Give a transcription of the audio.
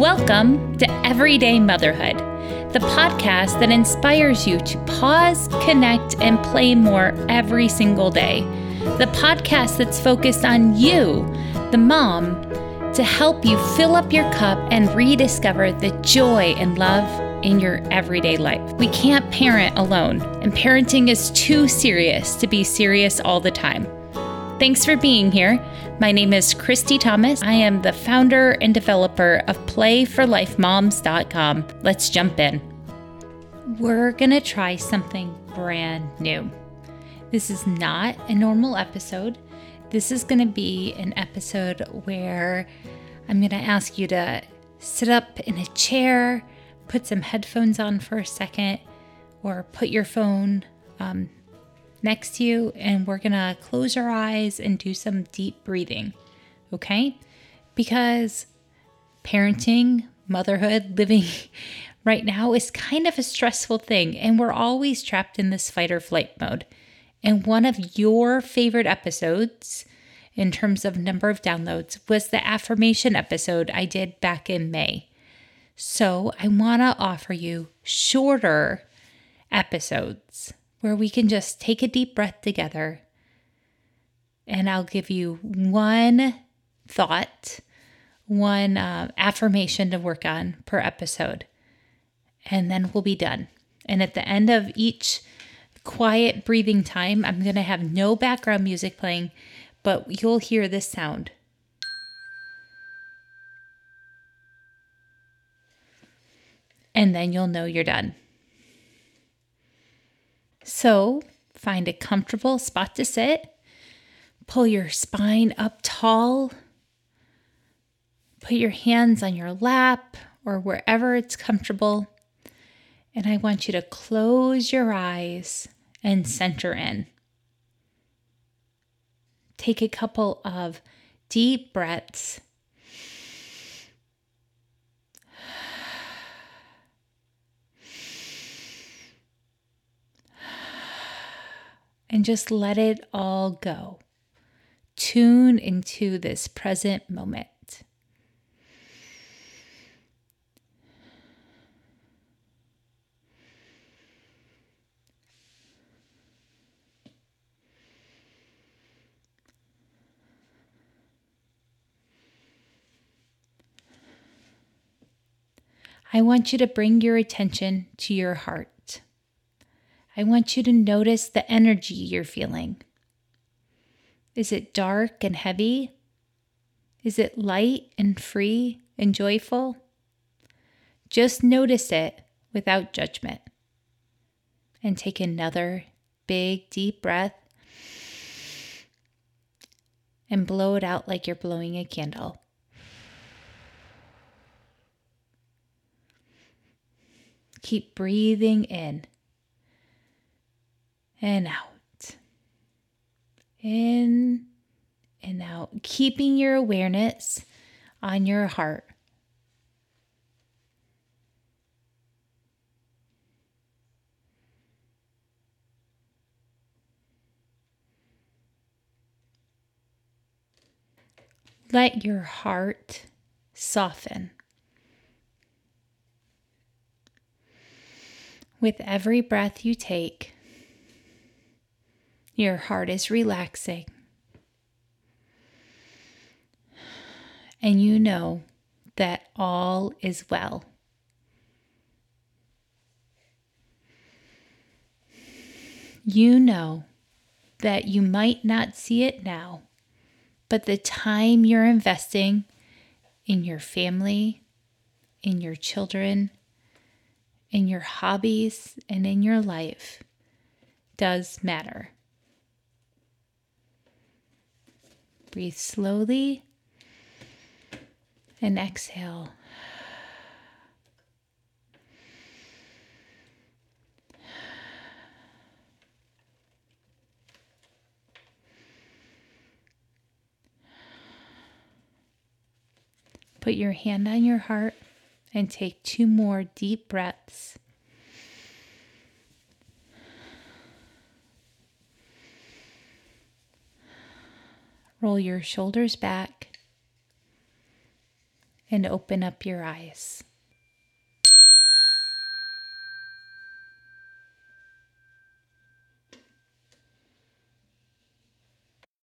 Welcome to Everyday Motherhood, the podcast that inspires you to pause, connect, and play more every single day. The podcast that's focused on you, the mom, to help you fill up your cup and rediscover the joy and love in your everyday life. We can't parent alone, and parenting is too serious to be serious all the time. Thanks for being here. My name is Christy Thomas. I am the founder and developer of PlayForLifeMoms.com. Let's jump in. We're going to try something brand new. This is not a normal episode. This is going to be an episode where I'm going to ask you to sit up in a chair, put some headphones on for a second, or put your phone um, next to you, and we're gonna close our eyes and do some deep breathing, okay? Because parenting, motherhood, living right now is kind of a stressful thing, and we're always trapped in this fight or flight mode. And one of your favorite episodes, in terms of number of downloads, was the affirmation episode I did back in May. So I wanna offer you shorter episodes where we can just take a deep breath together. And I'll give you one thought, one uh, affirmation to work on per episode. And then we'll be done. And at the end of each quiet breathing time, I'm going to have no background music playing, but you'll hear this sound. And then you'll know you're done. So find a comfortable spot to sit. Pull your spine up tall. Put your hands on your lap or wherever it's comfortable. And I want you to close your eyes and center in. Take a couple of deep breaths and just let it all go. Tune into this present moment. I want you to bring your attention to your heart. I want you to notice the energy you're feeling. Is it dark and heavy? Is it light and free and joyful? Just notice it without judgment. And take another big, deep breath and blow it out like you're blowing a candle. Keep breathing in and out. In and out, keeping your awareness on your heart. Let your heart soften. With every breath you take, your heart is relaxing. And you know that all is well. You know that you might not see it now, but the time you're investing in your family, in your children, in your hobbies, and in your life does matter. Breathe slowly and exhale. Put your hand on your heart and take two more deep breaths. Roll your shoulders back and open up your eyes.